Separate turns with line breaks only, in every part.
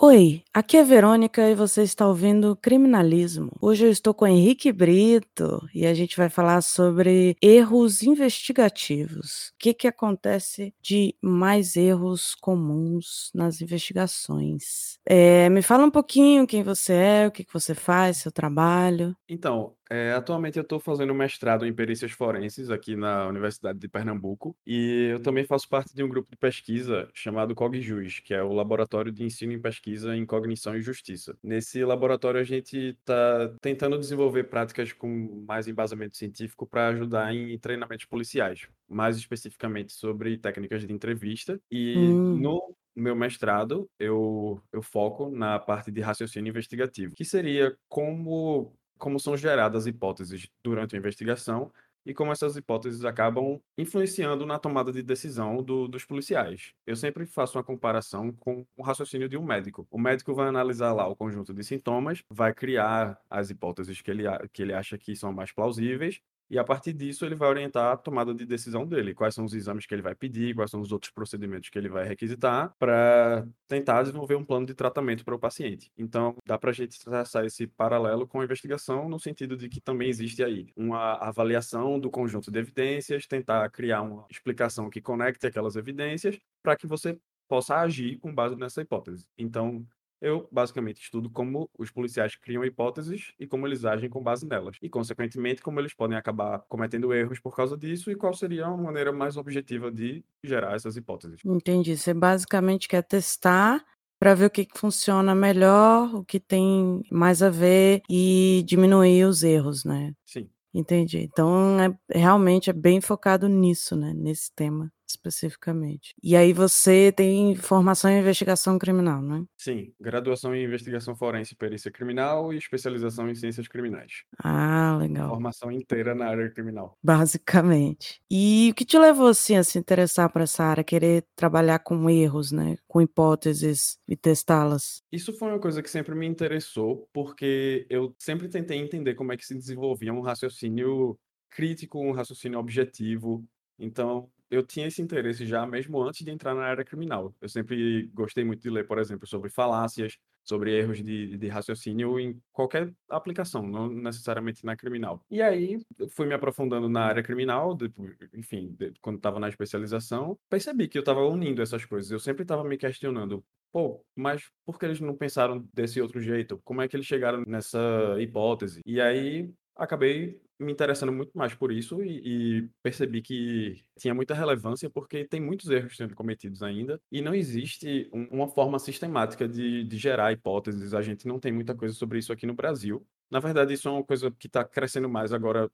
Oi, aqui é Verônica e você está ouvindo Criminalismo. Hoje eu estou com Henrique Brito e a gente vai falar sobre erros investigativos. O que, que acontece de mais erros comuns nas investigações? Eh, me fala um pouquinho quem você é, o que, que você faz, seu trabalho.
Então, eh, atualmente eu estou fazendo mestrado em perícias forenses aqui na Universidade de Pernambuco e eu também faço parte de um grupo de pesquisa chamado CogJus, que é o Laboratório de Ensino e Pesquisa em Cognição e Justiça. Nesse laboratório a gente está tentando desenvolver práticas com mais embasamento científico para ajudar em treinamentos policiais, mais especificamente sobre técnicas de entrevista. E
Hum.
no meu mestrado eu, eu foco na parte de raciocínio investigativo, que seria como como são geradas hipóteses durante a investigação e como essas hipóteses acabam influenciando na tomada de decisão do- dos policiais. Eu sempre faço uma comparação com o raciocínio de um médico. O médico vai analisar lá o conjunto de sintomas, vai criar as hipóteses que ele, que ele acha que são mais plausíveis. E a partir disso, ele vai orientar a tomada de decisão dele. Quais são os exames que ele vai pedir, quais são os outros procedimentos que ele vai requisitar, para tentar desenvolver um plano de tratamento para o paciente. Então, dá para a gente traçar esse paralelo com a investigação, no sentido de que também existe aí uma avaliação do conjunto de evidências, tentar criar uma explicação que conecte aquelas evidências, para que você possa agir com base nessa hipótese. Então, eu basicamente estudo como os policiais criam hipóteses e como eles agem com base nelas. E, consequentemente, como eles podem acabar cometendo erros por causa disso e qual seria uma maneira mais objetiva de gerar essas hipóteses.
Entendi. Você basicamente quer testar para ver o que, que funciona melhor, o que tem mais a ver e diminuir os erros, né?
Sim.
Entendi. Então é realmente é bem focado nisso, né, nesse tema especificamente. E aí você tem formação em investigação criminal, né?
Sim, graduação em investigação forense e perícia criminal e especialização em ciências criminais.
Ah, legal.
Formação inteira na área criminal.
Basicamente. E o que te levou, assim, a se interessar por essa área, querer trabalhar com erros, né, com hipóteses e testá-las?
Isso foi uma coisa que sempre me interessou, porque eu sempre tentei entender como é que se desenvolvia um raciocínio crítico, um raciocínio objetivo. Então, eu tinha esse interesse já mesmo antes de entrar na área criminal. Eu sempre gostei muito de ler, por exemplo, sobre falácias, sobre erros de, de raciocínio em qualquer aplicação, não necessariamente na criminal. E aí, fui me aprofundando na área criminal, depois, enfim, de- quando estava na especialização, percebi que eu estava unindo essas coisas. Eu sempre estava me questionando, pô, mas por que eles não pensaram desse outro jeito? Como é que eles chegaram nessa hipótese? E aí, acabei me interessando muito mais por isso e, e percebi que tinha muita relevância porque tem muitos erros sendo cometidos ainda e não existe um- uma forma sistemática de, de gerar hipóteses. A gente não tem muita coisa sobre isso aqui no Brasil. Na verdade, isso é uma coisa que está crescendo mais agora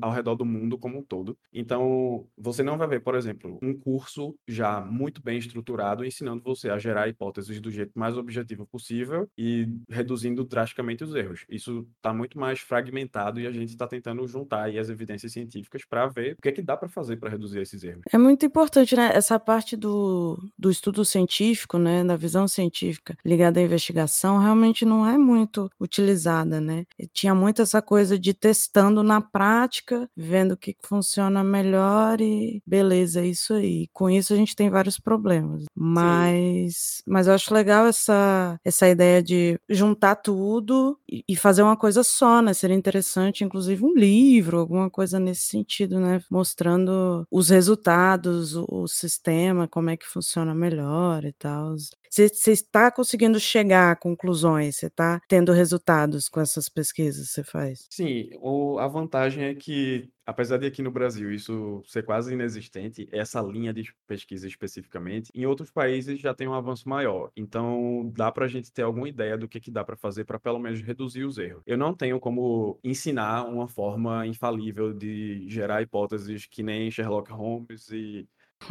ao redor do mundo como um todo. Então, você não vai ver, por exemplo, um curso já muito bem estruturado ensinando você a gerar hipóteses do jeito mais objetivo possível e reduzindo drasticamente os erros. Isso está muito mais fragmentado e a gente está tentando juntar aí as evidências científicas para ver o que é que dá para fazer para reduzir esses erros.
É muito importante, né, essa parte do do estudo científico, né, da visão científica ligada à investigação, realmente não é muito utilizada, né. Tinha muito essa coisa de testando na prática, vendo o que funciona melhor e beleza, é isso aí. Com isso a gente tem vários problemas.
Sim,
Mas mas eu acho legal essa essa ideia de juntar tudo e e fazer uma coisa só, né, seria interessante inclusive um livro, alguma coisa nesse sentido, né, mostrando os resultados, o o sistema, como é que funciona melhor e tals. Você está conseguindo chegar a conclusões, você está tendo resultados com essas pesquisas que você faz?
Sim, o a vantagem é que, apesar de aqui no Brasil isso ser quase inexistente, essa linha de pesquisa especificamente, em outros países já tem um avanço maior. Então, dá para a gente ter alguma ideia do que que dá para fazer para pelo menos reduzir os erros. Eu não tenho como ensinar uma forma infalível de gerar hipóteses que nem Sherlock Holmes e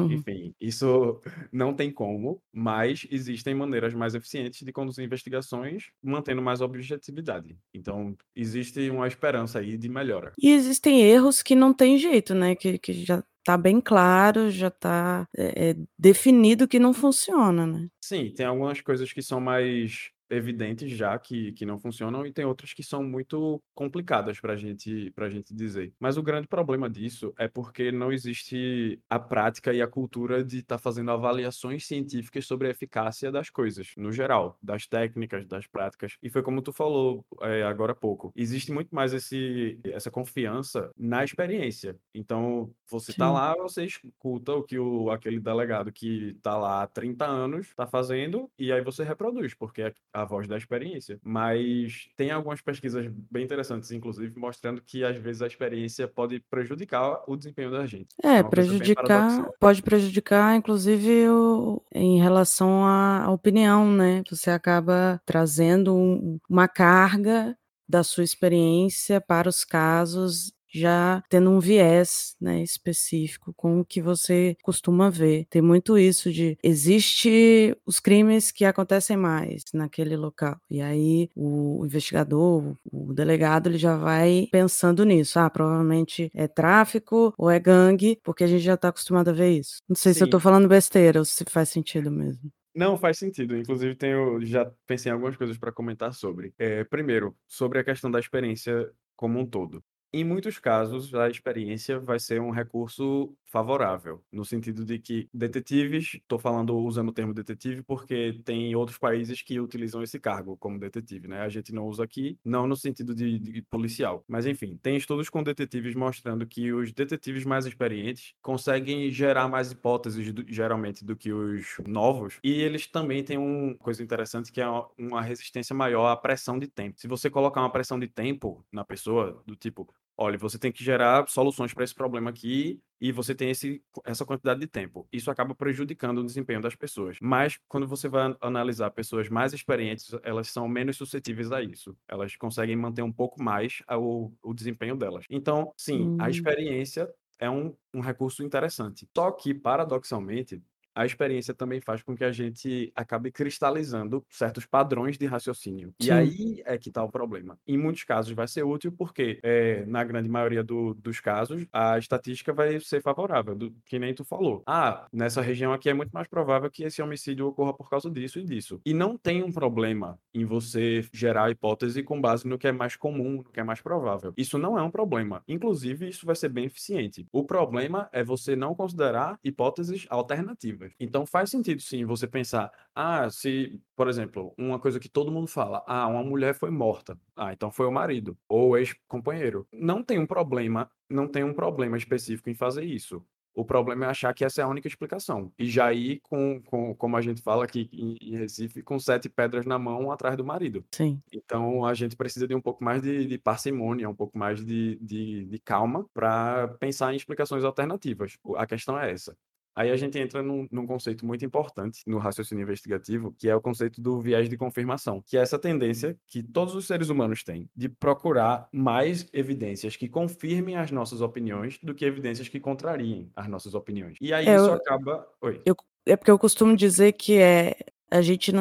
enfim, isso não tem como, mas existem maneiras mais eficientes de conduzir investigações mantendo mais objetividade. Então, existe uma esperança aí de melhora.
E existem erros que não tem jeito, né, que que já tá bem claro, já tá, eh eh, definido que não funciona, né.
Sim, tem algumas coisas que são mais evidentes já que, que não funcionam e tem outras que são muito complicadas para gente, a gente dizer. Mas o grande problema disso é porque não existe a prática e a cultura de estar tá fazendo avaliações científicas sobre a eficácia das coisas, no geral, das técnicas, das práticas. E foi como tu falou é, agora há pouco. Existe muito mais esse, essa confiança na experiência. Então, você está lá, você escuta o que o, aquele delegado que está lá há 30 anos está fazendo e aí você reproduz, porque é a voz da experiência. Mas tem algumas pesquisas bem interessantes, inclusive, mostrando que às vezes a experiência pode prejudicar o desempenho da gente.
É, é prejudicar, pode prejudicar, inclusive, o, em relação à opinião, né? Você acaba trazendo um, uma carga da sua experiência para os casos já tendo um viés, né, específico com o que você costuma ver. Tem muito isso de existe os crimes que acontecem mais naquele local. E aí o investigador, o delegado, ele já vai pensando nisso. Ah, provavelmente é tráfico ou é gangue, porque a gente já está acostumado a ver isso. Não sei Sim. se eu estou falando besteira ou se faz sentido mesmo.
Não, faz sentido. Inclusive, tenho, já pensei em algumas coisas para comentar sobre. É, primeiro, sobre a questão da experiência como um todo. Em muitos casos, a experiência vai ser um recurso favorável, no sentido de que detetives, estou falando usando o termo detetive porque tem outros países que utilizam esse cargo como detetive, né? A gente não usa aqui, não no sentido de, de policial, mas enfim, tem estudos com detetives mostrando que os detetives mais experientes conseguem gerar mais hipóteses, do, geralmente, do que os novos, e eles também têm uma coisa interessante que é uma resistência maior à pressão de tempo. Se você colocar uma pressão de tempo na pessoa, do tipo, olha, você tem que gerar soluções para esse problema aqui e você tem esse, essa quantidade de tempo. Isso acaba prejudicando o desempenho das pessoas. Mas quando você vai analisar pessoas mais experientes, elas são menos suscetíveis a isso. Elas conseguem manter um pouco mais o, o desempenho delas. Então, sim, hum. a experiência é um, um recurso interessante. Só que, paradoxalmente, a experiência também faz com que a gente acabe cristalizando certos padrões de raciocínio. Sim. E aí é que está o problema. Em muitos casos vai ser útil porque, é, na grande maioria do, dos casos, a estatística vai ser favorável, do, que nem tu falou. Ah, nessa região aqui é muito mais provável que esse homicídio ocorra por causa disso e disso. E não tem um problema em você gerar a hipótese com base no que é mais comum, no que é mais provável. Isso não é um problema. Inclusive, isso vai ser bem eficiente. O problema é você não considerar hipóteses alternativas. Então faz sentido sim você pensar, ah, se, por exemplo, uma coisa que todo mundo fala, ah, uma mulher foi morta. Ah, então foi o marido ou ex-companheiro. Não tem um problema, não tem um problema específico em fazer isso. O problema é achar que essa é a única explicação. E já ir com, com como a gente fala aqui em, Recife, com sete pedras na mão atrás do marido.
Sim.
Então a gente precisa de um pouco mais de, de parcimônia, um pouco mais de, de, de calma para pensar em explicações alternativas. A questão é essa. Aí a gente entra num, num, conceito muito importante no raciocínio investigativo, que é o conceito do viés de confirmação, que é essa tendência que todos os seres humanos têm de procurar mais evidências que confirmem as nossas opiniões do que evidências que contrariem as nossas opiniões. E aí é, isso acaba. Oi.
Eu, é porque eu costumo dizer que é a gente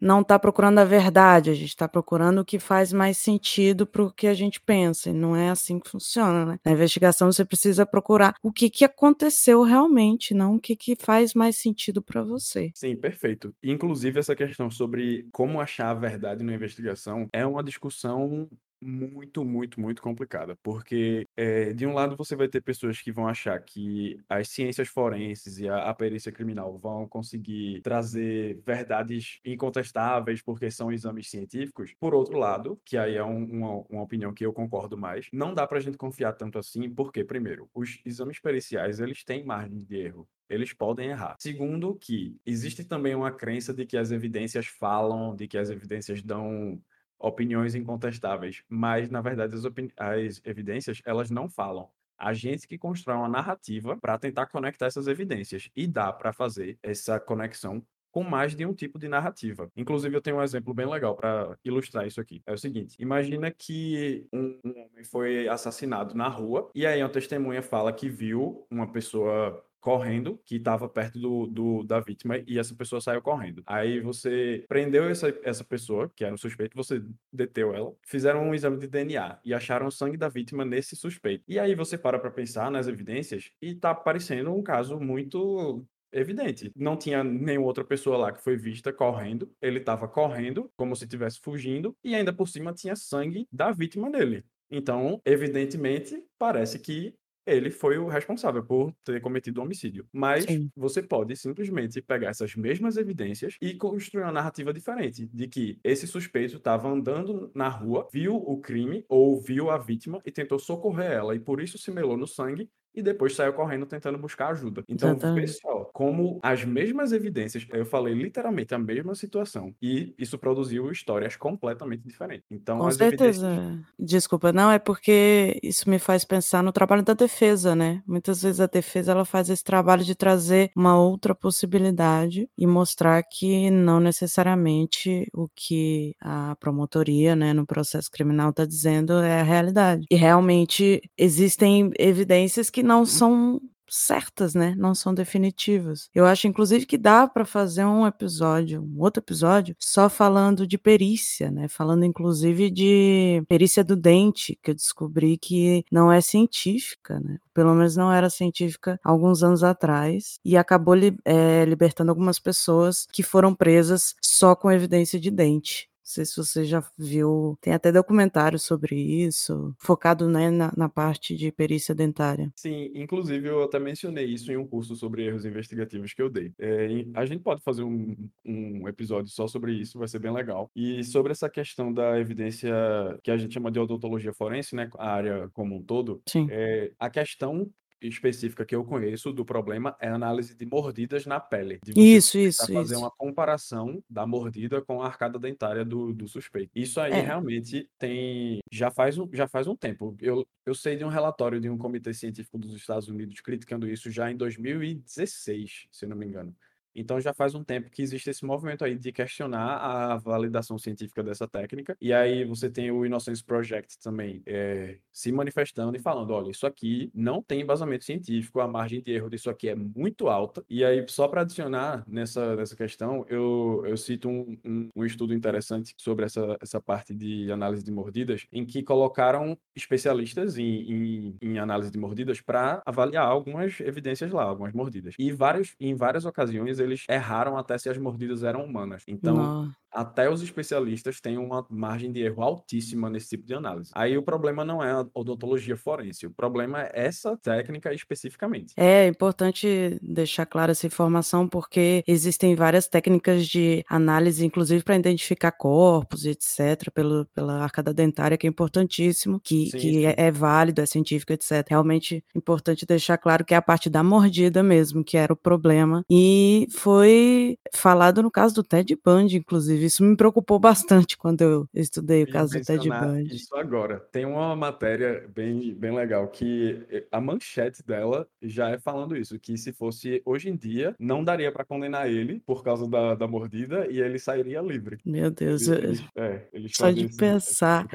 não está procurando a verdade, a gente está procurando o que faz mais sentido para o que a gente pensa. E não é assim que funciona, né? Na investigação você precisa procurar o que, que aconteceu realmente, não o que, que faz mais sentido para você.
Sim, perfeito. Inclusive, essa questão sobre como achar a verdade na investigação é uma discussão muito, muito, muito complicada, porque é, de um lado você vai ter pessoas que vão achar que as ciências forenses e a, a perícia criminal vão conseguir trazer verdades incontestáveis porque são exames científicos. Por outro lado, que aí é um, uma, uma opinião que eu concordo mais, não dá para a gente confiar tanto assim, porque, primeiro, os exames periciais eles têm margem de erro eles podem errar. Segundo, que existe também uma crença de que as evidências falam, de que as evidências dão opiniões incontestáveis, mas na verdade as, as evidências elas não falam. A gente que constrói uma narrativa para tentar conectar essas evidências e dá para fazer essa conexão com mais de um tipo de narrativa. Inclusive, eu tenho um exemplo bem legal para ilustrar isso aqui. É o seguinte: imagina que um, homem foi assassinado na rua, e aí uma testemunha fala que viu uma pessoa correndo, que estava perto do, do, da vítima, e essa pessoa saiu correndo. Aí você prendeu essa, essa pessoa, que era um suspeito, você deteu ela, fizeram um exame de DNA e acharam o sangue da vítima nesse suspeito. E aí você para para pensar nas evidências e tá parecendo um caso muito evidente. Não tinha nenhuma outra pessoa lá que foi vista correndo. Ele estava correndo, como se estivesse fugindo, e ainda por cima tinha sangue da vítima dele. Então, evidentemente, parece que ele foi o responsável por ter cometido o homicídio. Mas
Sim.
você pode simplesmente pegar essas mesmas evidências e construir uma narrativa diferente, de que esse suspeito estava andando na rua, viu o crime ou viu a vítima e tentou socorrer ela, e por isso se melou no sangue e depois saiu correndo tentando buscar ajuda. Então,
Exatamente.
só como as mesmas evidências, eu falei literalmente a mesma situação, e isso produziu histórias completamente diferentes. Então,
Com
as evidências
certeza. Desculpa, não, é porque isso me faz pensar no trabalho da defesa, né. Muitas vezes a defesa ela faz esse trabalho de trazer uma outra possibilidade e mostrar que não necessariamente o que a promotoria, né, no processo criminal está dizendo é a realidade. E realmente existem evidências que não são certas, né, não são definitivas. Eu acho inclusive que dá para fazer um episódio, um outro episódio, só falando de perícia, né, falando inclusive de perícia do dente, que eu descobri que não é científica, né, pelo menos não era científica alguns anos atrás, e acabou eh, libertando algumas pessoas que foram presas só com evidência de dente. Não sei se você já viu, tem até documentário sobre isso, focado, né, na na parte de perícia dentária.
Sim, inclusive eu até mencionei isso em um curso sobre erros investigativos que eu dei. E a gente pode fazer um um episódio só sobre isso, vai ser bem legal. E sobre essa questão da evidência que a gente chama de odontologia forense, né, a área como um todo,
Sim.
eh, a questão específica que eu conheço do problema é a análise de mordidas na pele, de você
Isso, isso,
fazer
isso.
uma comparação da mordida com a arcada dentária do do suspeito. Isso aí
É.
realmente tem já faz um já faz um tempo. Eu eu sei de um relatório de um comitê científico dos Estados Unidos criticando isso já em 2016, se não me engano. Então já faz um tempo que existe esse movimento aí de questionar a validação científica dessa técnica. E aí você tem o Innocence Project também, eh, se manifestando e falando: "Olha, isso aqui não tem embasamento científico, a margem de erro disso aqui é muito alta". E aí, só para adicionar nessa nessa questão, eu eu cito um um um estudo interessante sobre essa essa parte de análise de mordidas, em que colocaram especialistas em em em análise de mordidas para avaliar algumas evidências lá, algumas mordidas. E vários em várias ocasiões eles erraram até se as mordidas eram humanas. Então,
Nó
até os especialistas têm uma margem de erro altíssima nesse tipo de análise. Aí o problema não é a odontologia forense, o problema é essa técnica especificamente.
É importante deixar clara essa informação, porque existem várias técnicas de análise, inclusive para identificar corpos e etcétera, pelo pela arcada dentária, que é importantíssimo, que
Sim,
que é
sim.
é válido, é científico, etcétera. Realmente importante deixar claro que é a parte da mordida mesmo, que era o problema. E foi falado no caso do Ted Bundy, inclusive, isso me preocupou bastante quando eu estudei o caso do Ted Bundy.
isso agora. Tem uma matéria bem bem legal que, eh, a manchete dela já é falando isso, que se fosse hoje em dia, não daria para condenar ele por causa da da mordida e ele sairia livre.
Meu Deus,
Ele
eu
é,
só
fazem
de pensar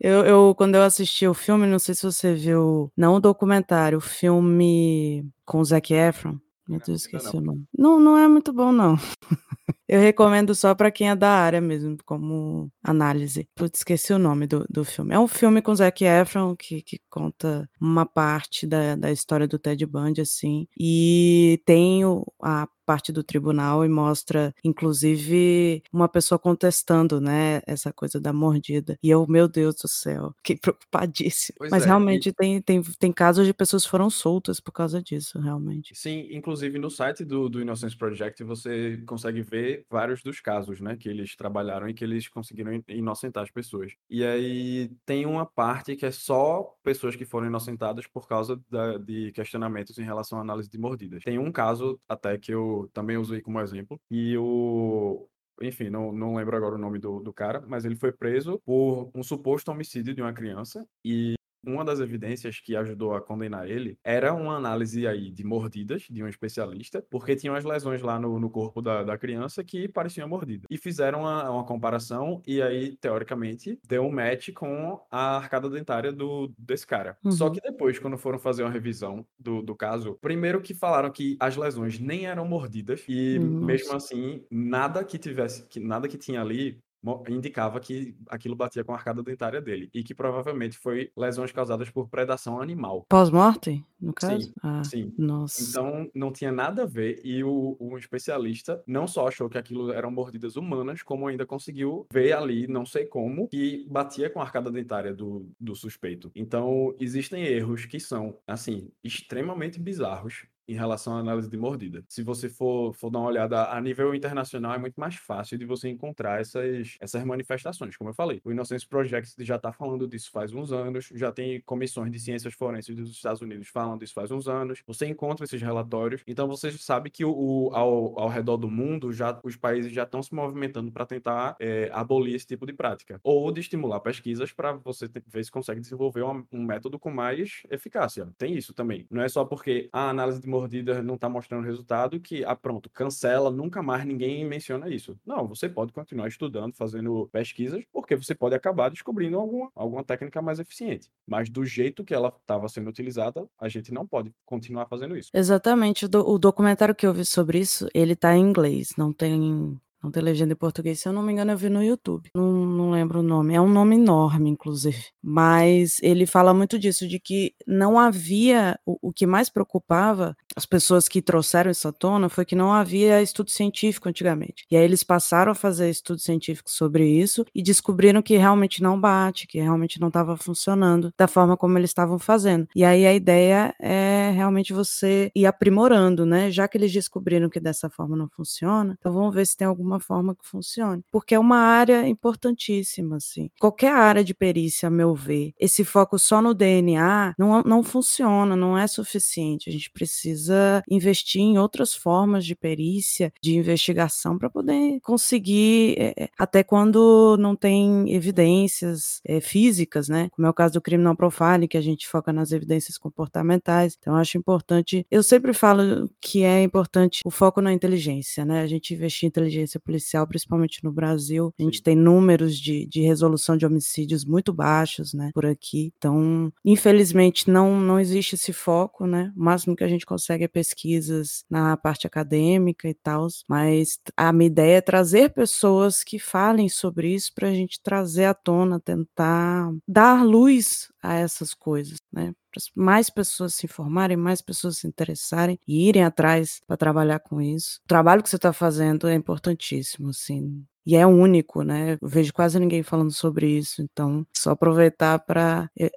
eu eu quando eu assisti o filme, não sei se você viu, não o documentário, o filme com o Zac Efron, meu Deus, esqueci
não.
o nome. Não não é muito bom não. Eu recomendo só para quem é da área mesmo, como análise. Putz, esqueci o nome do do filme. É um filme com Zac Efron que que conta uma parte da da história do Ted Bundy, assim, e tem o a parte do tribunal e mostra, inclusive, uma pessoa contestando, né, essa coisa da mordida. E eu, meu Deus do céu, fiquei preocupadíssima.
Pois
Mas
é, e
realmente tem tem tem casos de pessoas que foram soltas por causa disso, realmente.
Sim, inclusive no site do do Innocence Project você consegue ver vários dos casos, né, que eles trabalharam e que eles conseguiram in inocentar as pessoas. E aí tem uma parte que é só pessoas que foram inocentadas por causa da de questionamentos em relação à análise de mordidas. Tem um caso até que eu também usei como exemplo, e o enfim, não não lembro agora o nome do do cara, mas ele foi preso por um suposto homicídio de uma criança, e uma das evidências que ajudou a condenar ele era uma análise aí de mordidas de um especialista, porque tinha umas lesões lá no no corpo da da criança que pareciam mordida. E fizeram uma uma comparação e aí, teoricamente, deu um match com a arcada dentária do desse cara. Só
Uhum.
que depois, quando foram fazer uma revisão do do caso, primeiro que falaram que as lesões nem eram mordidas e mesmo assim, nada que tivesse que nada que tinha ali indicava que aquilo batia com a arcada dentária dele e que provavelmente foi lesões causadas por predação animal.
Pós-morte, no caso?
Sim,
Ah,
sim.
nossa.
Então não tinha nada a ver e o, o especialista não só achou que aquilo eram mordidas humanas, como ainda conseguiu ver ali, não sei como, que batia com a arcada dentária do, do suspeito. Então existem erros que são, assim, extremamente bizarros em relação à análise de mordida. Se você for, for dar uma olhada a nível internacional, é muito mais fácil de você encontrar essas, essas manifestações. Como eu falei, o Innocence Project já está falando disso faz uns anos, já tem comissões de ciências forenses dos Estados Unidos falando disso faz uns anos. Você encontra esses relatórios, então você sabe que o, o ao, ao redor do mundo já os países já estão se movimentando para tentar é, abolir esse tipo de prática ou de estimular pesquisas para você ver se consegue desenvolver um, um método com mais eficácia. Tem isso também. Não é só porque a análise de mordida não está mostrando resultado, que, ah, pronto, cancela, nunca mais ninguém menciona isso. Não, você pode continuar estudando, fazendo pesquisas, porque você pode acabar descobrindo alguma, alguma técnica mais eficiente. Mas do jeito que ela estava sendo utilizada, a gente não pode continuar fazendo isso.
Exatamente. O, o documentário que eu vi sobre isso, ele está em inglês, não tem não tem legenda em português. Se eu não me engano, eu vi no YouTube. Não, não lembro o nome. É um nome enorme, inclusive. Mas ele fala muito disso, de que não havia. O, o que mais preocupava as pessoas que trouxeram isso à tona foi que não havia estudo científico antigamente. E aí eles passaram a fazer estudos científicos sobre isso e descobriram que realmente não bate, que realmente não estava funcionando da forma como eles estavam fazendo. E aí a ideia é realmente você ir aprimorando, né? Já que eles descobriram que dessa forma não funciona, então vamos ver se tem alguma forma que funcione. Porque é uma área importantíssima, assim. Qualquer área de perícia, a meu ver, esse foco só no DNA não, não funciona, não é suficiente. A gente precisa investir em outras formas de perícia, de investigação, para poder conseguir, é, até quando não tem evidências é, físicas, né? Como é o caso do criminal profiling, que a gente foca nas evidências comportamentais. Então, acho importante. Eu sempre falo que é importante o foco na inteligência, né? A gente investir em inteligência policial, principalmente no Brasil. A gente tem números de, de resolução de homicídios muito baixos, né, por aqui. Então, infelizmente, não, não existe esse foco, né? O máximo que a gente consegue é pesquisas na parte acadêmica e tal, mas a minha ideia é trazer pessoas que falem sobre isso para a gente trazer à tona, tentar dar luz a essas coisas, né? Para mais pessoas se informarem, mais pessoas se interessarem e irem atrás para trabalhar com isso. O trabalho que você está fazendo é importantíssimo, assim. E é único, né? Eu vejo quase ninguém falando sobre isso. Então, só aproveitar para é,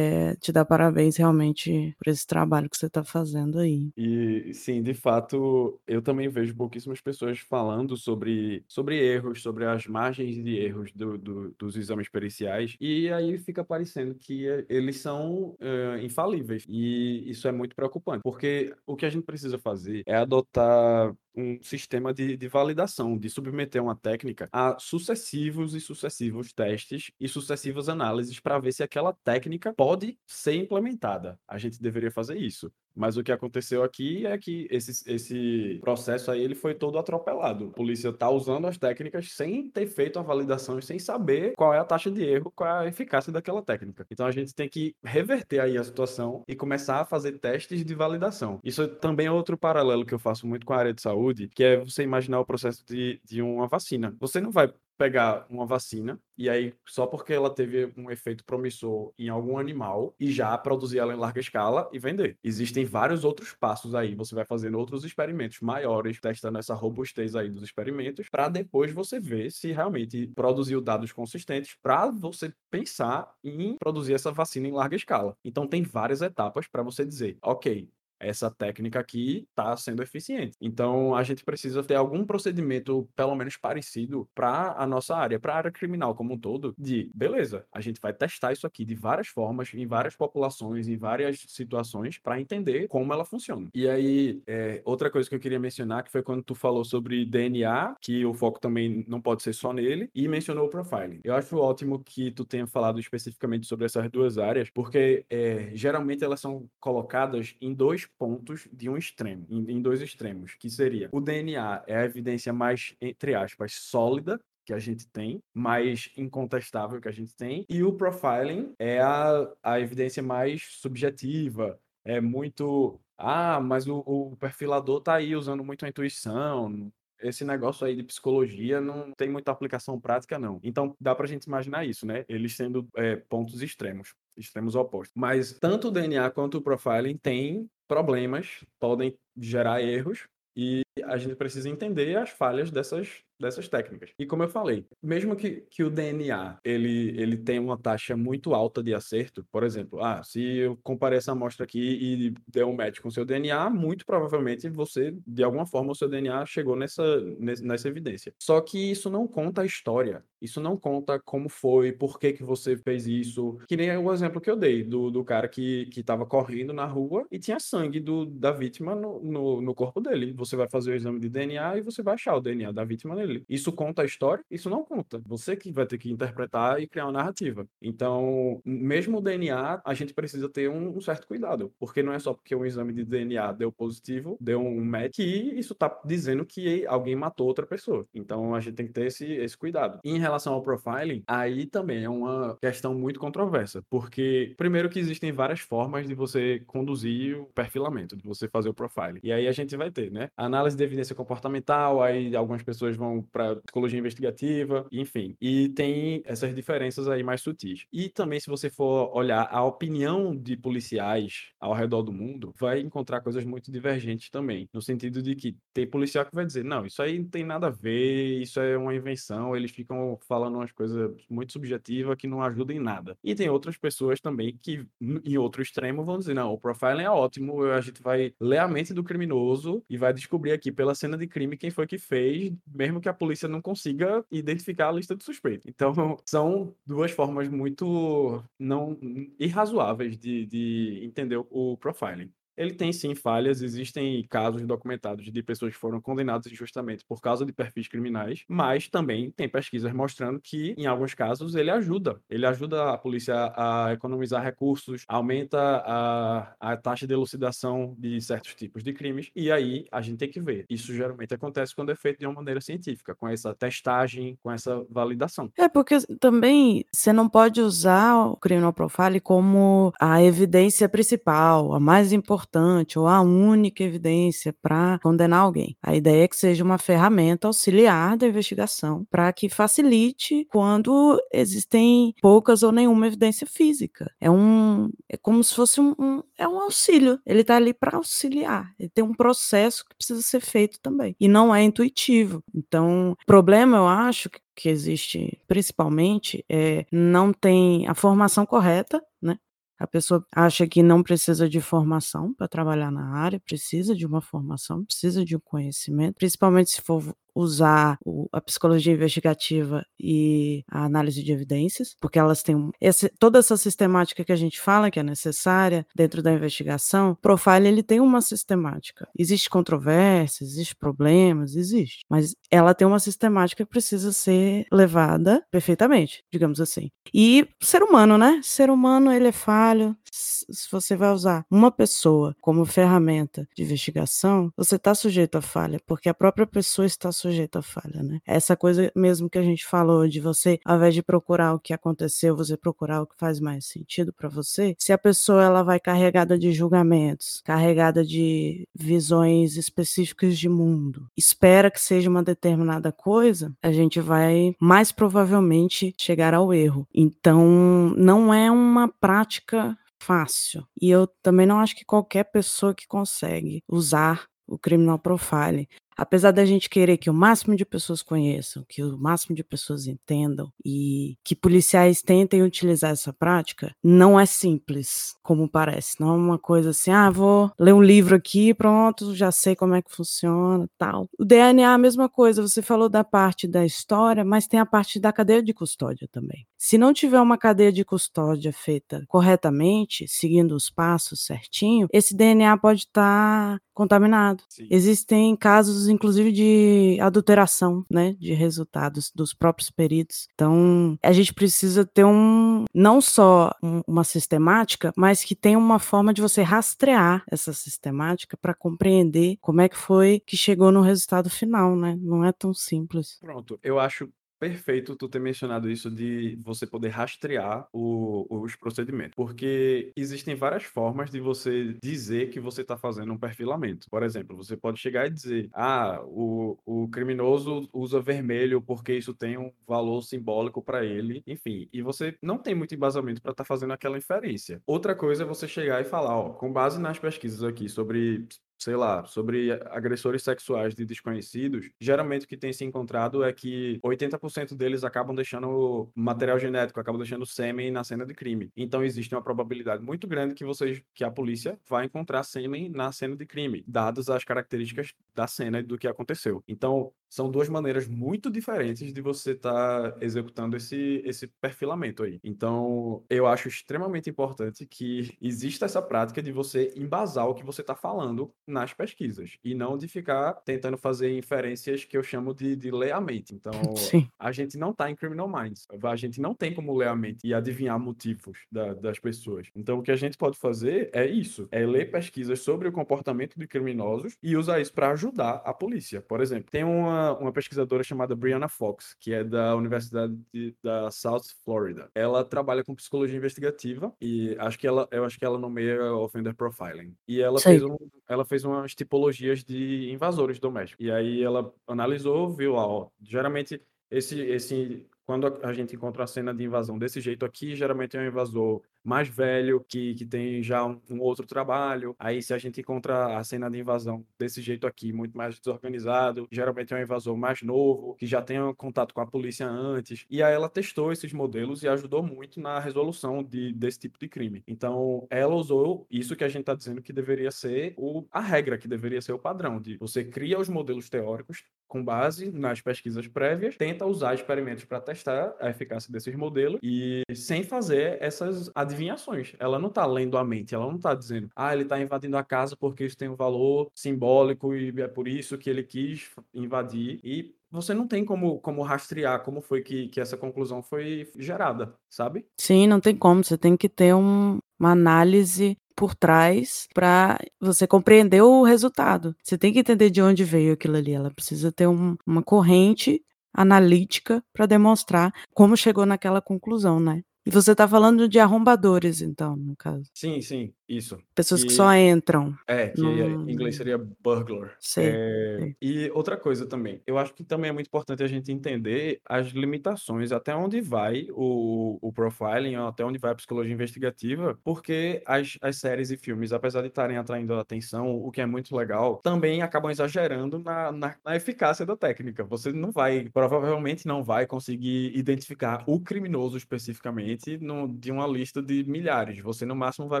é, te dar parabéns realmente por esse trabalho que você está fazendo aí.
E sim, de fato, eu também vejo pouquíssimas pessoas falando sobre, sobre erros, sobre as margens de erros do, do- dos exames periciais, e aí fica parecendo que eh, eles são eh, infalíveis. E isso é muito preocupante, porque o que a gente precisa fazer é adotar um sistema de, de validação, de submeter uma técnica a sucessivos e sucessivos testes e sucessivas análises para ver se aquela técnica pode ser implementada. A gente deveria fazer isso. Mas o que aconteceu aqui é que esse, esse processo aí ele foi todo atropelado. A polícia está usando as técnicas sem ter feito a validação e sem saber qual é a taxa de erro, qual é a eficácia daquela técnica. Então a gente tem que reverter aí a situação e começar a fazer testes de validação. Isso também é outro paralelo que eu faço muito com a área de saúde, que é você imaginar o processo de, de uma vacina. Você não vai pegar uma vacina e aí só porque ela teve um efeito promissor em algum animal e já produzir ela em larga escala e vender. Existem vários outros passos aí, você vai fazendo outros experimentos maiores, testando essa robustez aí dos experimentos, para depois você ver se realmente produziu dados consistentes para você pensar em produzir essa vacina em larga escala. Então tem várias etapas para você dizer, OK, essa técnica aqui está sendo eficiente. Então, a gente precisa ter algum procedimento, pelo menos parecido, para a nossa área, para a área criminal como um todo, de beleza, a gente vai testar isso aqui de várias formas, em várias populações, em várias situações, para entender como ela funciona. E aí, é, outra coisa que eu queria mencionar, que foi quando tu falou sobre DNA, que o foco também não pode ser só nele, e mencionou o profiling. Eu acho ótimo que tu tenha falado especificamente sobre essas duas áreas, porque é, geralmente elas são colocadas em dois pontos de um extremo, em, em dois extremos, que seria o DNA é a evidência mais, entre aspas, sólida que a gente tem, mais incontestável que a gente tem, e o profiling é a, a evidência mais subjetiva, é muito, ah, mas o, o perfilador tá aí usando muito a intuição, esse negócio aí de psicologia não tem muita aplicação prática, não. Então, dá pra gente imaginar isso, né? Eles sendo é, pontos extremos, extremos opostos. Mas tanto o DNA quanto o profiling têm problemas, podem gerar erros, e a gente precisa entender as falhas dessas dessas técnicas. E como eu falei, mesmo que, que o DNA ele, ele tenha uma taxa muito alta de acerto, por exemplo, ah, se eu comparei essa amostra aqui e deu um match com seu DNA, muito provavelmente você, de alguma forma, o seu DNA chegou nessa, nessa evidência. Só que isso não conta a história. Isso não conta como foi, por que, que você fez isso. Que nem o exemplo que eu dei do, do cara que, que tava correndo na rua e tinha sangue do, da vítima no, no, no corpo dele. Você vai fazer o exame de DNA e você vai achar o DNA da vítima nele isso conta a história? Isso não conta. Você que vai ter que interpretar e criar uma narrativa. Então, mesmo o DNA, a gente precisa ter um, um certo cuidado, porque não é só porque um exame de DNA deu positivo, deu um match, e isso tá dizendo que alguém matou outra pessoa. Então, a gente tem que ter esse, esse cuidado. Em relação ao profiling, aí também é uma questão muito controversa, porque primeiro que existem várias formas de você conduzir o perfilamento, de você fazer o profiling. E aí a gente vai ter, né? Análise de evidência comportamental, aí algumas pessoas vão para psicologia investigativa, enfim. E tem essas diferenças aí mais sutis. E também, se você for olhar a opinião de policiais ao redor do mundo, vai encontrar coisas muito divergentes também. No sentido de que tem policial que vai dizer, não, isso aí não tem nada a ver, isso é uma invenção, eles ficam falando umas coisas muito subjetivas que não ajudam em nada. E tem outras pessoas também que, em outro extremo, vão dizer, não, o profiling é ótimo, a gente vai ler a mente do criminoso e vai descobrir aqui pela cena de crime quem foi que fez, mesmo que a polícia não consiga identificar a lista de suspeitos. Então, são duas formas muito não irrazoáveis de, de entender o profiling. Ele tem sim falhas, existem casos documentados de pessoas que foram condenadas injustamente por causa de perfis criminais, mas também tem pesquisas mostrando que, em alguns casos, ele ajuda. Ele ajuda a polícia a economizar recursos, aumenta a, a taxa de elucidação de certos tipos de crimes, e aí a gente tem que ver. Isso geralmente acontece quando é feito de uma maneira científica, com essa testagem, com essa validação.
É, porque também você não pode usar o criminal profile como a evidência principal, a mais importante importante ou a única evidência para condenar alguém. A ideia é que seja uma ferramenta auxiliar da investigação para que facilite quando existem poucas ou nenhuma evidência física. É um é como se fosse um, um é um auxílio. Ele está ali para auxiliar. Ele tem um processo que precisa ser feito também e não é intuitivo. Então, problema eu acho que que existe principalmente é não tem a formação correta, né? A pessoa acha que não precisa de formação para trabalhar na área, precisa de uma formação, precisa de um conhecimento, principalmente se for usar o, a psicologia investigativa e a análise de evidências, porque elas têm esse, toda essa sistemática que a gente fala que é necessária dentro da investigação. Profile ele tem uma sistemática. Existe controvérsia, existe problemas, existe, mas ela tem uma sistemática que precisa ser levada perfeitamente, digamos assim. E ser humano, né? Ser humano ele é falho. Se você vai usar uma pessoa como ferramenta de investigação, você está sujeito a falha, porque a própria pessoa está sujeito à falha, né? Essa coisa mesmo que a gente falou de você, ao invés de procurar o que aconteceu, você procurar o que faz mais sentido para você. Se a pessoa ela vai carregada de julgamentos, carregada de visões específicas de mundo, espera que seja uma determinada coisa, a gente vai mais provavelmente chegar ao erro. Então, não é uma prática fácil. E eu também não acho que qualquer pessoa que consegue usar o criminal profile apesar da gente querer que o máximo de pessoas conheçam, que o máximo de pessoas entendam e que policiais tentem utilizar essa prática, não é simples, como parece. Não é uma coisa assim, ah, vou ler um livro aqui, pronto, já sei como é que funciona, tal. O DNA é a mesma coisa, você falou da parte da história, mas tem a parte da cadeia de custódia também. Se não tiver uma cadeia de custódia feita corretamente, seguindo os passos certinho, esse DNA pode estar tá contaminado. Sim. Existem casos, inclusive, de adulteração, né, de resultados dos próprios peritos. Então, a gente precisa ter um, não só um, uma sistemática, mas que tenha uma forma de você rastrear essa sistemática para compreender como é que foi que chegou no resultado final, né? Não é tão simples.
Pronto, eu acho perfeito tu ter mencionado isso de você poder rastrear o, os procedimentos, porque existem várias formas de você dizer que você está fazendo um perfilamento. Por exemplo, você pode chegar e dizer, ah, o, o criminoso usa vermelho porque isso tem um valor simbólico para ele, enfim, e você não tem muito embasamento para estar tá fazendo aquela inferência. Outra coisa é você chegar e falar, ó, com base nas pesquisas aqui sobre sei lá, sobre agressores sexuais de desconhecidos, geralmente o que tem se encontrado é que 80% deles acabam deixando material genético, acabam deixando sêmen na cena de crime. Então existe uma probabilidade muito grande que vocês, que a polícia vai encontrar sêmen na cena de crime, dadas as características da cena e do que aconteceu. Então, são duas maneiras muito diferentes de você estar tá executando esse, esse perfilamento aí. Então, eu acho extremamente importante que exista essa prática de você embasar o que você está falando nas pesquisas e não de ficar tentando fazer inferências que eu chamo de, de ler a mente. Então, Sim. a gente não está em Criminal Minds. A gente não tem como ler a mente e adivinhar motivos da, das pessoas. Então, o que a gente pode fazer é isso: é ler pesquisas sobre o comportamento de criminosos e usar isso para ajudar a polícia. Por exemplo, tem uma uma, pesquisadora chamada Brianna Fox, que é da Universidade de, da South Florida. Ela trabalha com psicologia investigativa e acho que ela, eu acho que ela nomeia offender profiling. E ela fez, um, ela fez umas tipologias de invasores domésticos. E aí ela analisou, viu, ó, geralmente esse, esse quando a gente encontra a cena de invasão desse jeito aqui, geralmente é um invasor mais velho, que, que tem já um, um, outro trabalho. Aí, se a gente encontra a cena de invasão desse jeito aqui, muito mais desorganizado, geralmente é um invasor mais novo, que já tem um contato com a polícia antes. E aí, ela testou esses modelos e ajudou muito na resolução de, desse tipo de crime. Então, ela usou isso que a gente está dizendo que deveria ser o, a regra, que deveria ser o padrão, de você cria os modelos teóricos com base nas pesquisas prévias, tenta usar experimentos para testar a eficácia desses modelos e sem fazer essas adivinhações. Ela não está lendo a mente, ela não está dizendo, ah, ele está invadindo a casa porque isso tem um valor simbólico e é por isso que ele quis invadir. E você não tem como, como rastrear como foi que, que essa conclusão foi gerada, sabe?
Sim, não tem como. Você tem que ter um, uma análise por trás para você compreender o resultado. Você tem que entender de onde veio aquilo ali. Ela precisa ter um, uma corrente analítica para demonstrar como chegou naquela conclusão, né? E você está falando de arrombadores, então, no caso.
Sim, sim. Isso.
Pessoas que, que só entram.
É, que no... em inglês seria burglar.
Sei,
é. E outra coisa também, eu acho que também é muito importante a gente entender as limitações, até onde vai o, o profiling, até onde vai a psicologia investigativa, porque as, as séries e filmes, apesar de estarem atraindo a atenção, o que é muito legal, também acabam exagerando na, na, na eficácia da técnica. Você não vai, provavelmente não vai conseguir identificar o criminoso especificamente no, de uma lista de milhares. Você, no máximo, vai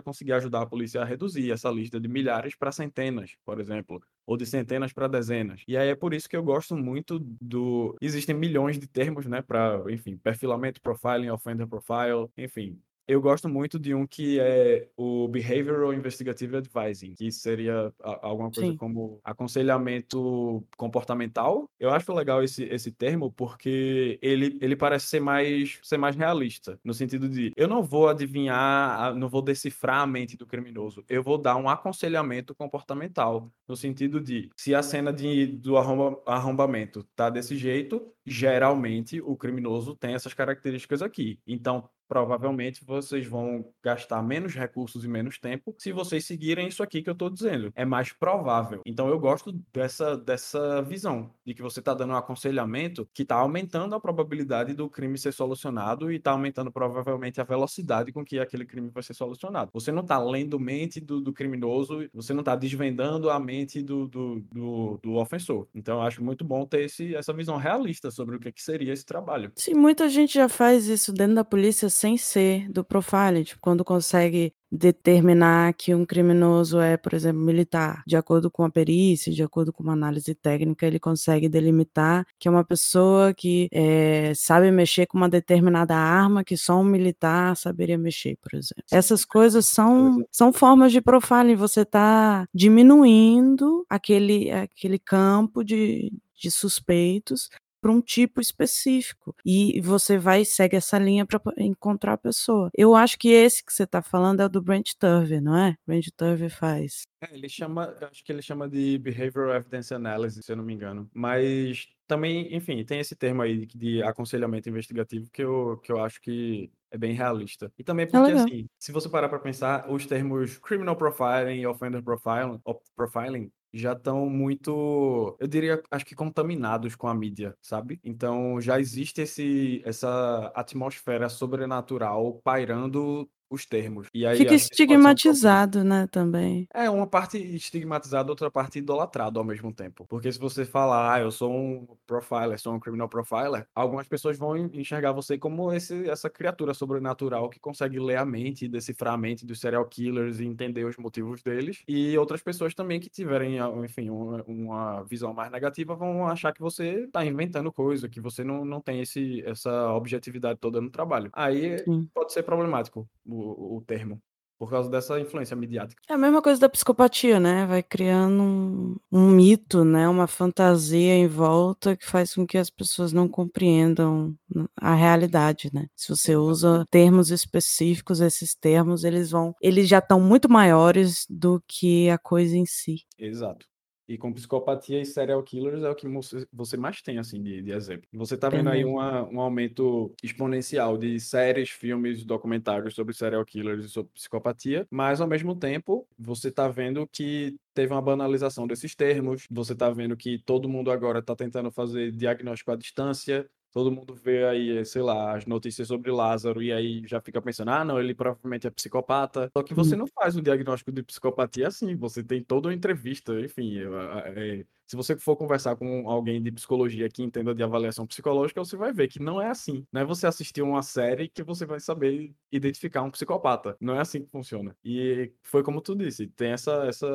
conseguir ajudar a polícia a reduzir essa lista de milhares para centenas, por exemplo, ou de centenas para dezenas. E aí é por isso que eu gosto muito do. Existem milhões de termos, né, para, enfim, perfilamento, profiling, offender profile, enfim, eu gosto muito de um que é o Behavioral Investigative Advising, que seria alguma coisa Sim. como aconselhamento comportamental. Eu acho legal esse, esse termo porque ele, ele parece ser mais, ser mais realista, no sentido de eu não vou adivinhar, não vou decifrar a mente do criminoso, eu vou dar um aconselhamento comportamental, no sentido de se a cena de, do arromba, arrombamento tá desse jeito, geralmente o criminoso tem essas características aqui. Então, provavelmente vocês vão gastar menos recursos e menos tempo se vocês seguirem isso aqui que eu estou dizendo. É mais provável. Então eu gosto dessa, dessa visão, de que você está dando um aconselhamento que está aumentando a probabilidade do crime ser solucionado e está aumentando provavelmente a velocidade com que aquele crime vai ser solucionado. Você não está lendo mente do, do, criminoso, você não está desvendando a mente do, do, do, do ofensor. Então eu acho muito bom ter esse, essa visão realista sobre o que, que seria esse trabalho.
Sim, muita gente já faz isso dentro da polícia sem ser do profiling, tipo, quando consegue determinar que um criminoso é, por exemplo, militar, de acordo com a perícia, de acordo com uma análise técnica, ele consegue delimitar que é uma pessoa que é, sabe mexer com uma determinada arma que só um militar saberia mexer, por exemplo. Essas coisas são, são formas de profiling, você está diminuindo aquele, aquele campo de, de suspeitos para um tipo específico. E você vai e segue essa linha para encontrar a pessoa. Eu acho que esse que você está falando é o do Brent Turver, não é? Brent Turver faz.
É, ele chama, acho que ele chama de Behavioral Evidence Analysis, se eu não me engano. Mas também, enfim, tem esse termo aí de, aconselhamento investigativo que eu, que eu acho que é bem realista. E também
É
porque,
legal.
assim, se você parar para pensar, os termos criminal profiling e offender profiling, profiling já estão muito, eu diria, acho que contaminados com a mídia, sabe? Então já existe esse, essa atmosfera sobrenatural pairando os termos. E aí
Fica
um
estigmatizado, né, também.
É uma parte estigmatizada, outra parte idolatrado ao mesmo tempo. Porque se você falar, ah, eu sou um profiler, sou um criminal profiler, algumas pessoas vão enxergar você como esse, essa criatura sobrenatural que consegue ler a mente, decifrar a mente dos serial killers e entender os motivos deles. E outras pessoas também que tiverem, enfim, uma, uma visão mais negativa vão achar que você está inventando coisa, que você não, não tem esse, essa objetividade toda no trabalho. Aí
Sim.
pode ser problemático o, o termo por causa dessa influência midiática.
É a mesma coisa da psicopatia, né? Vai criando um, um, mito, né? Uma fantasia em volta que faz com que as pessoas não compreendam a realidade, né? Se você usa termos específicos, esses termos eles vão, eles já estão muito maiores do que a coisa em si.
Exato. E com psicopatia e serial killers é o que você mais tem, assim, de, de exemplo. Você tá vendo aí uma, um aumento exponencial de séries, filmes, documentários sobre serial killers e sobre psicopatia, mas ao mesmo tempo você tá vendo que teve uma banalização desses termos, você tá vendo que todo mundo agora tá tentando fazer diagnóstico à distância, todo mundo vê aí, sei lá, as notícias sobre Lázaro e aí já fica pensando, ah, não, ele provavelmente é psicopata. Só que você não faz um diagnóstico de psicopatia assim, você tem toda uma entrevista, enfim, é, é, se você for conversar com alguém de psicologia que entenda de avaliação psicológica, você vai ver que não é assim. Não é você assistir uma série que você vai saber identificar um psicopata. Não é assim que funciona. E foi como tu disse, tem essa, essa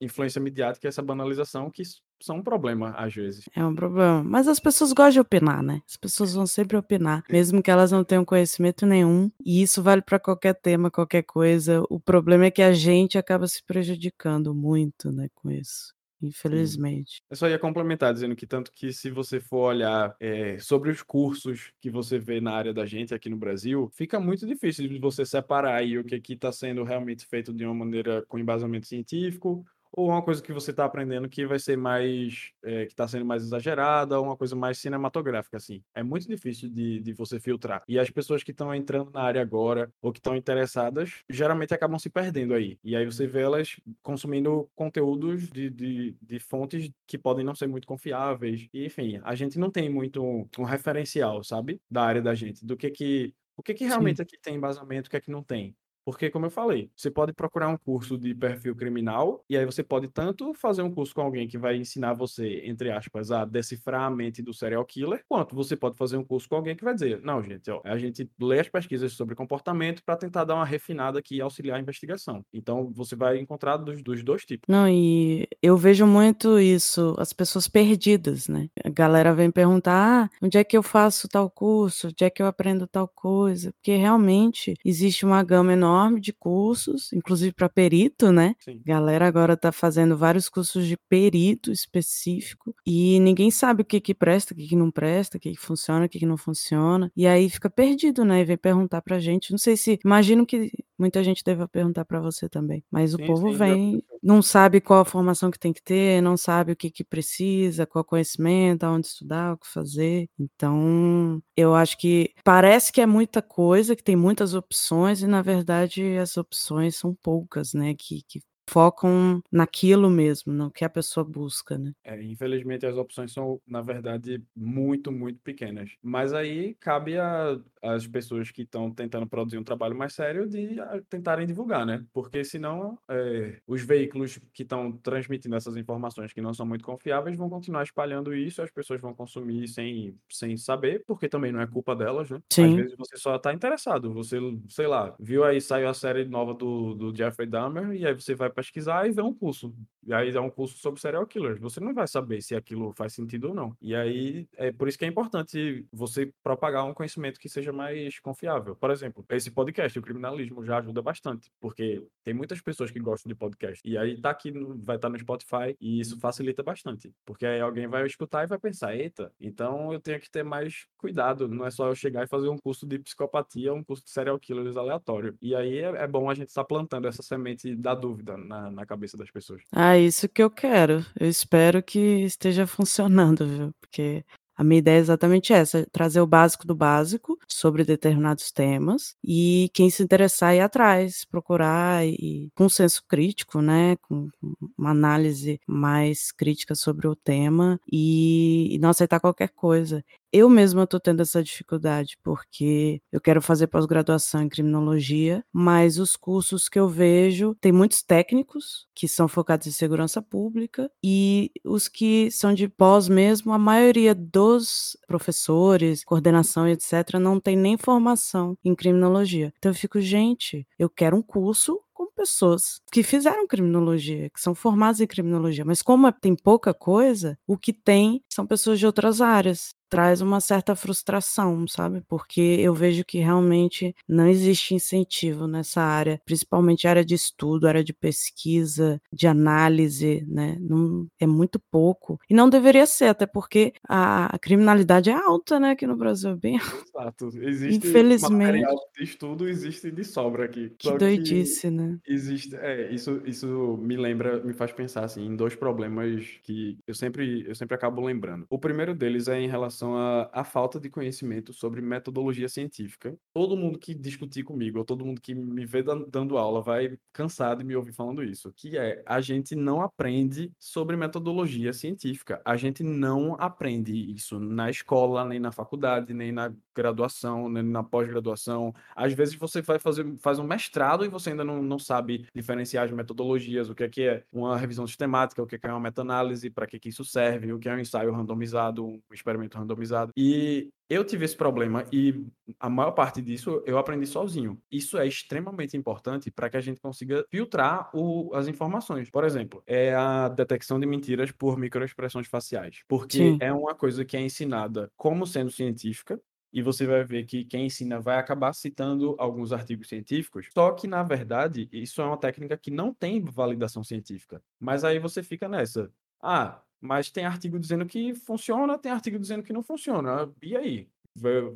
influência midiática, essa banalização que são um problema às vezes.
É um problema. Mas as pessoas gostam de opinar, né? As pessoas vão sempre opinar, mesmo que elas não tenham conhecimento nenhum. E isso vale para qualquer tema, qualquer coisa. O problema é que a gente acaba se prejudicando muito, né, com isso. Infelizmente.
Eu só ia complementar dizendo que tanto que se você for olhar é, sobre os cursos que você vê na área da gente aqui no Brasil, fica muito difícil de você separar aí o que está sendo realmente feito de uma maneira com embasamento científico ou uma coisa que você está aprendendo que vai ser mais, é, que está sendo mais exagerada, ou uma coisa mais cinematográfica, assim. É muito difícil de, de você filtrar. E as pessoas que estão entrando na área agora, ou que estão interessadas, geralmente acabam se perdendo aí. E aí você vê elas consumindo conteúdos de, de, de fontes que podem não ser muito confiáveis. E, enfim, a gente não tem muito um, um referencial, sabe? Da área da gente. Do que que... O que, que realmente Sim. aqui tem embasamento, o que é que não tem? Porque, como eu falei, você pode procurar um curso de perfil criminal, e aí você pode tanto fazer um curso com alguém que vai ensinar você, entre aspas, a decifrar a mente do serial killer, quanto você pode fazer um curso com alguém que vai dizer: não, gente, ó, a gente lê as pesquisas sobre comportamento para tentar dar uma refinada aqui e auxiliar a investigação. Então, você vai encontrar dos, dos dois tipos.
Não, e eu vejo muito isso, as pessoas perdidas, né? A galera vem perguntar: ah, onde é que eu faço tal curso? Onde é que eu aprendo tal coisa? Porque realmente existe uma gama enorme enorme de cursos, inclusive para perito, né?
Sim.
Galera agora tá fazendo vários cursos de perito específico e ninguém sabe o que que presta, o que que não presta, o que que funciona, o que que não funciona. E aí fica perdido, né? E vem perguntar pra gente. Não sei se, imagino que muita gente deva perguntar para você também, mas
sim,
o povo
sim,
vem, não sabe qual a formação que tem que ter, não sabe o que que precisa, qual conhecimento, aonde estudar, o que fazer. Então, eu acho que parece que é muita coisa, que tem muitas opções e na verdade verdade, as opções são poucas, né, que que focam naquilo mesmo, no que a pessoa busca, né.
É, infelizmente as opções são, na verdade, muito, muito pequenas. Mas aí cabe as pessoas que estão tentando produzir um trabalho mais sério de a tentarem divulgar, né, porque senão, eh, os veículos que estão transmitindo essas informações que não são muito confiáveis vão continuar espalhando isso, as pessoas vão consumir sem sem saber, porque também não é culpa delas, né. Às
Sim.
vezes você só está interessado, você, sei lá, viu aí saiu a série nova do do Jeffrey Dahmer, e aí você vai pesquisar e ver um curso. E aí é um curso sobre serial killers. Você não vai saber se aquilo faz sentido ou não. E aí é por isso que é importante você propagar um conhecimento que seja mais confiável. Por exemplo, esse podcast, o criminalismo, já ajuda bastante, porque tem muitas pessoas que gostam de podcast. E aí tá aqui, vai estar tá no Spotify e isso facilita bastante. Porque aí alguém vai escutar e vai pensar, eita, então eu tenho que ter mais cuidado. Não é só eu chegar e fazer um curso de psicopatia, um curso de serial killers aleatório. E aí é, é bom a gente estar tá plantando essa semente da dúvida na, na cabeça das pessoas.
Ah, isso que eu quero. Eu espero que esteja funcionando, viu? Porque a minha ideia é exatamente essa: trazer o básico do básico sobre determinados temas e quem se interessar ir atrás, procurar e com senso crítico, né, com uma análise mais crítica sobre o tema e, e não aceitar qualquer coisa. Eu mesma estou tendo essa dificuldade, porque eu quero fazer pós-graduação em criminologia, mas os cursos que eu vejo tem muitos técnicos que são focados em segurança pública e os que são de pós mesmo, a maioria dos professores, coordenação etc, não tem nem formação em criminologia. Então eu fico, gente, eu quero um curso com pessoas que fizeram criminologia, que são formadas em criminologia, mas como tem pouca coisa, o que tem são pessoas de outras áreas traz uma certa frustração, sabe? Porque eu vejo que realmente não existe incentivo nessa área, principalmente área de estudo, área de pesquisa, de análise, né? Não, é muito pouco. E não deveria ser, até porque a, a criminalidade é alta, né? Aqui no Brasil, é bem
Exato. Existe Infelizmente. de estudo, existe de sobra aqui.
Que Só doidice, que né?
Existe, é, isso, isso me lembra, me faz pensar, assim, em dois problemas que eu sempre, eu sempre acabo lembrando. O primeiro deles é em relação relação à, falta de conhecimento sobre metodologia científica. Todo mundo que discutir comigo, ou todo mundo que me vê dando aula, vai cansar de me ouvir falando isso, que é a gente não aprende sobre metodologia científica. A gente não aprende isso na escola, nem na faculdade, nem na graduação, nem na pós-graduação. Às vezes você vai fazer faz um mestrado e você ainda não, não sabe diferenciar as metodologias, o que é, que é uma revisão sistemática, o que é, que é uma meta-análise, para que, que isso serve, o que é um ensaio randomizado, um experimento randomizado randomizado. E eu tive esse problema e a maior parte disso eu aprendi sozinho. Isso é extremamente importante para que a gente consiga filtrar o, as informações. Por exemplo, é a detecção de mentiras por microexpressões faciais, porque Sim. é uma coisa que é ensinada como sendo científica, e você vai ver que quem ensina vai acabar citando alguns artigos científicos, só que, na verdade, isso é uma técnica que não tem validação científica. Mas aí você fica nessa. Ah, mas tem artigo dizendo que funciona, tem artigo dizendo que não funciona. E aí?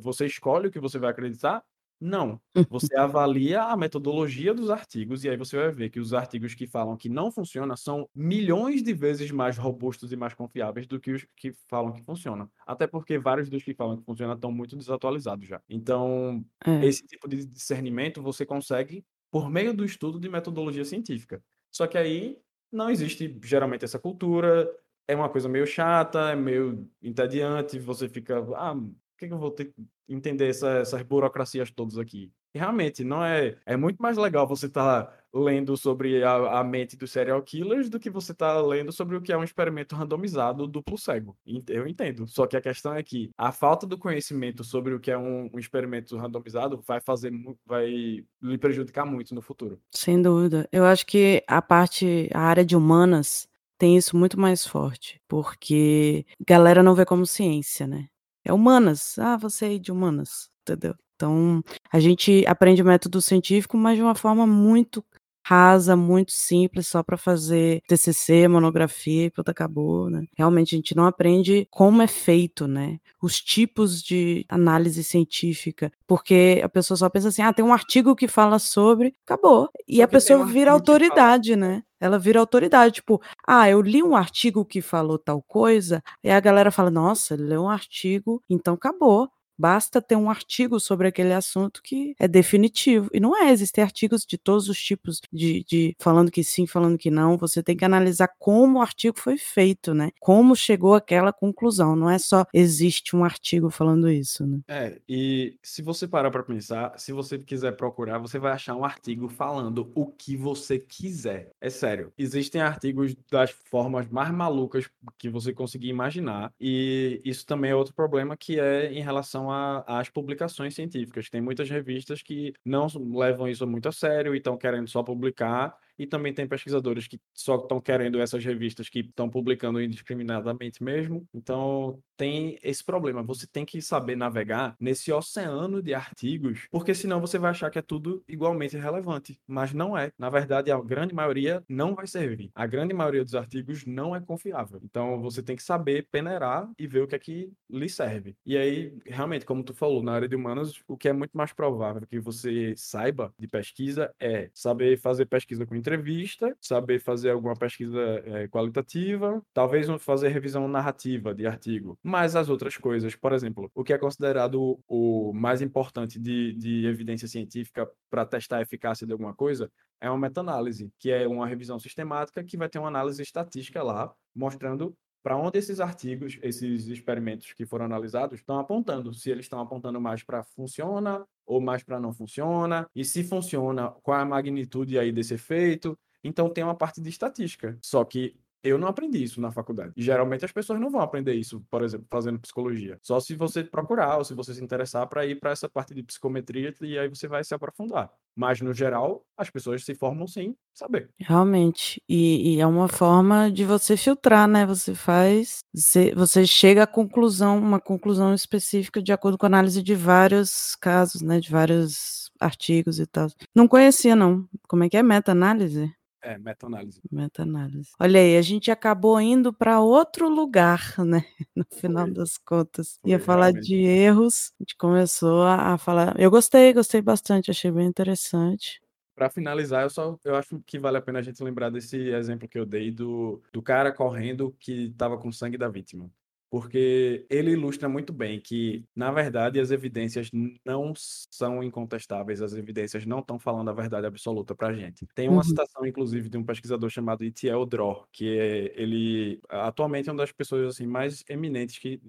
Você escolhe o que você vai acreditar? Não. Você avalia a metodologia dos artigos e aí você vai ver que os artigos que falam que não funciona são milhões de vezes mais robustos e mais confiáveis do que os que falam que funciona. Até porque vários dos que falam que funciona estão muito desatualizados já. Então, é. esse tipo de discernimento você consegue por meio do estudo de metodologia científica. Só que aí não existe geralmente essa cultura, é uma coisa meio chata, é meio entediante, você fica, ah, por que, que eu vou ter que entender essa, essas burocracias todas aqui? E realmente, não é. É muito mais legal você estar tá lendo sobre a, a, mente dos serial killers do que você estar tá lendo sobre o que é um experimento randomizado duplo cego. Eu entendo. Só que a questão é que a falta do conhecimento sobre o que é um, um experimento randomizado vai fazer, vai lhe prejudicar muito no futuro.
Sem dúvida. Eu acho que a parte, a área de humanas tem isso muito mais forte, porque galera não vê como ciência, né? É humanas. Ah, você é de humanas, entendeu? Então, a gente aprende o método científico, mas de uma forma muito rasa, muito simples, só para fazer TCC, monografia e pronto, acabou, né? Realmente a gente não aprende como é feito, né? Os tipos de análise científica, porque a pessoa só pensa assim, ah, tem um artigo que fala sobre, acabou. E só a pessoa vira autoridade, né? Ela vira autoridade, tipo, ah, eu li um artigo que falou tal coisa, e a galera fala, nossa, ele leu um artigo, então acabou. Basta ter um artigo sobre aquele assunto que é definitivo. E não é, existem artigos de todos os tipos, de, de falando que sim, falando que não. Você tem que analisar como o artigo foi feito, né? Como chegou àquela conclusão. Não é só existe um artigo falando isso, né?
É, e se você parar para pensar, se você quiser procurar, você vai achar um artigo falando o que você quiser. É sério. Existem artigos das formas mais malucas que você conseguir imaginar. E isso também é outro problema que é em relação relação às publicações científicas. Tem muitas revistas que não levam isso muito a sério e estão querendo só publicar e também tem pesquisadores que só estão querendo essas revistas que estão publicando indiscriminadamente mesmo. Então, tem esse problema. Você tem que saber navegar nesse oceano de artigos, porque senão você vai achar que é tudo igualmente relevante, mas não é. Na verdade, a grande maioria não vai servir. A grande maioria dos artigos não é confiável. Então, você tem que saber peneirar e ver o que é que lhe serve. E aí, realmente, como tu falou, na área de humanas, o que é muito mais provável que você saiba de pesquisa é saber fazer pesquisa com entrevista, saber fazer alguma pesquisa é, qualitativa, talvez fazer revisão narrativa de artigo. Mas as outras coisas, por exemplo, o que é considerado o mais importante de, de evidência científica para testar a eficácia de alguma coisa é uma meta-análise, que é uma revisão sistemática que vai ter uma análise estatística lá, mostrando para onde esses artigos, esses experimentos que foram analisados estão apontando, se eles estão apontando mais para funciona ou mais para não funciona, e se funciona, qual é a magnitude aí desse efeito. Então tem uma parte de estatística. Só que eu não aprendi isso na faculdade. Geralmente as pessoas não vão aprender isso, por exemplo, fazendo psicologia. Só se você procurar ou se você se interessar para ir para essa parte de psicometria e aí você vai se aprofundar. Mas, no geral, as pessoas se formam sem saber.
Realmente. E, e é uma forma de você filtrar, né? Você faz. Você, você chega à conclusão, uma conclusão específica de acordo com a análise de vários casos, né? De vários artigos e tal. Não conhecia, não. Como é que é meta-análise?
É, meta-análise.
Meta-análise. Olha aí, a gente acabou indo para outro lugar, né? No final Foi. das contas. Foi, Ia falar realmente. de erros, a gente começou a, a falar. Eu gostei, gostei bastante, achei bem interessante.
Para finalizar, eu só eu acho que vale a pena a gente lembrar desse exemplo que eu dei do, do cara correndo que estava com sangue da vítima porque ele ilustra muito bem que, na verdade, as evidências não são incontestáveis, as evidências não estão falando a verdade absoluta para a gente. Tem uma uhum. citação, inclusive, de um pesquisador chamado Itiel Dror, que é, ele atualmente é uma das pessoas assim mais eminentes que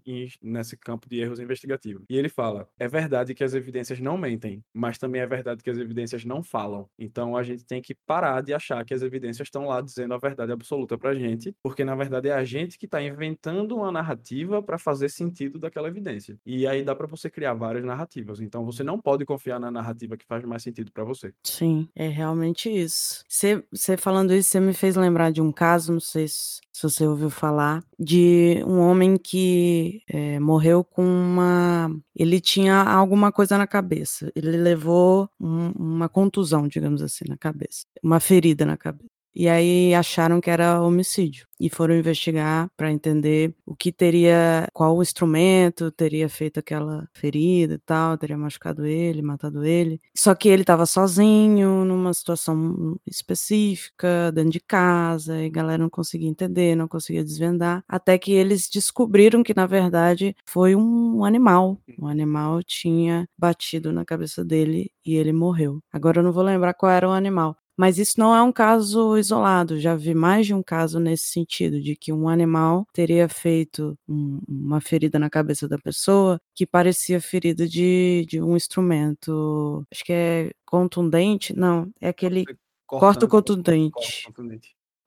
nesse campo de erros investigativos. E ele fala: é verdade que as evidências não mentem, mas também é verdade que as evidências não falam. Então a gente tem que parar de achar que as evidências estão lá dizendo a verdade absoluta para a gente, porque na verdade é a gente que está inventando uma narrativa narrativa para fazer sentido daquela evidência. E aí dá para você criar várias narrativas. Então você não pode confiar na narrativa que faz mais sentido para você.
Sim, é realmente isso. Você falando isso, você me fez lembrar de um caso, não sei se, se você ouviu falar, de um homem que é, morreu com uma. Ele tinha alguma coisa na cabeça. Ele levou um, uma contusão, digamos assim, na cabeça. Uma ferida na cabeça. E aí acharam que era homicídio e foram investigar para entender o que teria, qual instrumento teria feito aquela ferida e tal, teria machucado ele, matado ele. Só que ele estava sozinho, numa situação específica, dentro de casa, e a galera não conseguia entender, não conseguia desvendar, até que eles descobriram que na verdade foi um animal. Um animal tinha batido na cabeça dele e ele morreu. Agora eu não vou lembrar qual era o animal, mas isso não é um caso isolado, já vi mais de um caso nesse sentido, de que um animal teria feito um, uma ferida na cabeça da pessoa que parecia ferida de, de um instrumento, acho que é contundente, não, é aquele corto contundente.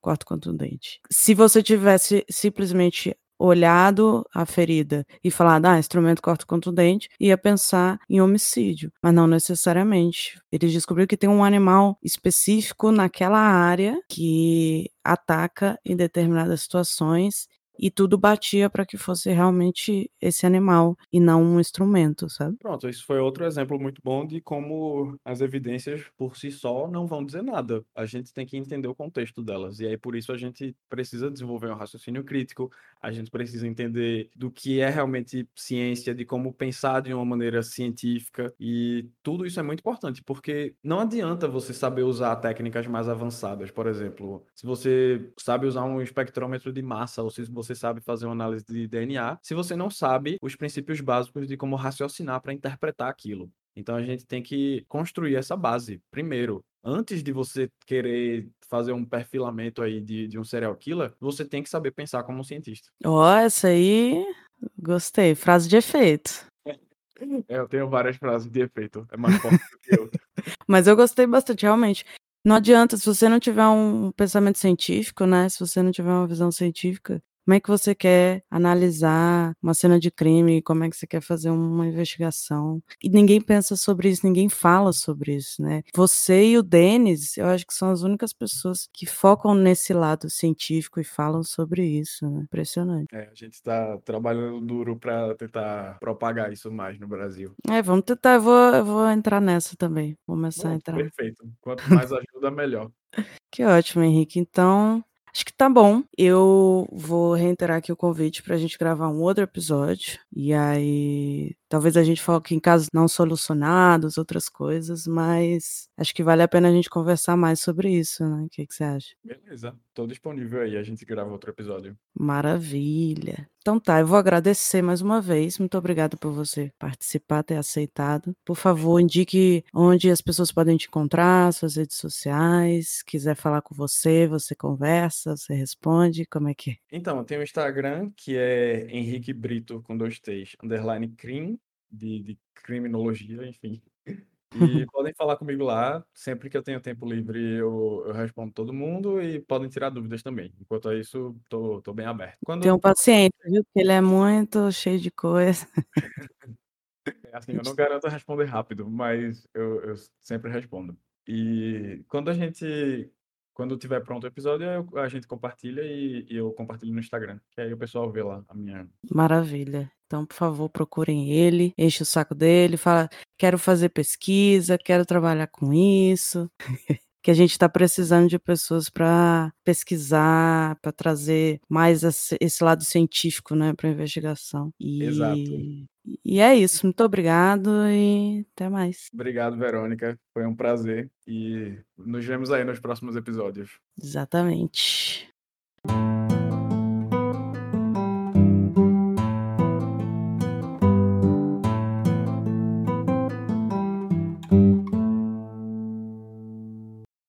Corto contundente. Se você tivesse simplesmente olhado a ferida e falado, ah, instrumento corto contundente, ia pensar em homicídio, mas não necessariamente. Eles descobriram que tem um animal específico naquela área que ataca em determinadas situações e tudo batia para que fosse realmente esse animal e não um instrumento, sabe?
Pronto, isso foi outro exemplo muito bom de como as evidências por si só não vão dizer nada. A gente tem que entender o contexto delas. E aí por isso a gente precisa desenvolver um raciocínio crítico, a gente precisa entender do que é realmente ciência, de como pensar de uma maneira científica e tudo isso é muito importante, porque não adianta você saber usar técnicas mais avançadas, por exemplo, se você sabe usar um espectrômetro de massa ou se você você sabe fazer uma análise de DNA, se você não sabe os princípios básicos de como raciocinar para interpretar aquilo. Então a gente tem que construir essa base primeiro. Antes de você querer fazer um perfilamento aí de, de um serial killer, você tem que saber pensar como um cientista.
Ó, oh, essa aí gostei. Frase de efeito.
É, eu tenho várias frases de efeito. É mais forte do que eu.
Mas eu gostei bastante, realmente. Não adianta, se você não tiver um pensamento científico, né? Se você não tiver uma visão científica, como é que você quer analisar uma cena de crime, como é que você quer fazer uma investigação. E ninguém pensa sobre isso, ninguém fala sobre isso, né. Você e o Denis, eu acho que são as únicas pessoas que focam nesse lado científico e falam sobre isso, né, impressionante.
É, a gente tá trabalhando duro pra tentar propagar isso mais no Brasil.
É, vamos tentar, eu vou eu vou entrar nessa também, começar a
Pronto,
entrar.
perfeito. Quanto mais ajuda, melhor.
Que ótimo, Henrique. Então, acho que tá bom. Eu vou reiterar aqui o convite pra gente gravar um outro episódio, e aí talvez a gente foque em casos não solucionados, outras coisas, mas acho que vale a pena a gente conversar mais sobre isso, né. Que que você acha?
Beleza, tô disponível aí, a gente grava outro episódio.
Maravilha. Então tá, eu vou agradecer mais uma vez, muito obrigada por você participar, ter aceitado. Por favor, indique onde as pessoas podem te encontrar, suas redes sociais, quiser falar com você, você conversa, você responde, como é que é?
Então, eu tenho o Instagram, que é Henrique Brito, com 2 t's, underline crim, de de criminologia, enfim. E podem falar comigo lá, sempre que eu tenho tempo livre eu eu respondo todo mundo e podem tirar dúvidas também. Enquanto isso, tô tô bem aberto.
Tenham
Quando
paciência, viu, porque ele é muito cheio de coisa.
É, assim, eu não garanto responder rápido, mas eu eu sempre respondo. E quando a gente quando tiver pronto o episódio, eu a gente compartilha e e eu compartilho no Instagram, que aí o pessoal vê lá a minha
Maravilha. Então, por favor, procurem ele, enche o saco dele, fala: "Quero fazer pesquisa, quero trabalhar com isso", que a gente tá precisando de pessoas pra pesquisar, pra trazer mais esse lado científico, né, pra investigação.
Exato.
E é isso, muito obrigado e até mais.
Obrigado, Verônica, foi um prazer e nos vemos aí nos próximos episódios.
Exatamente.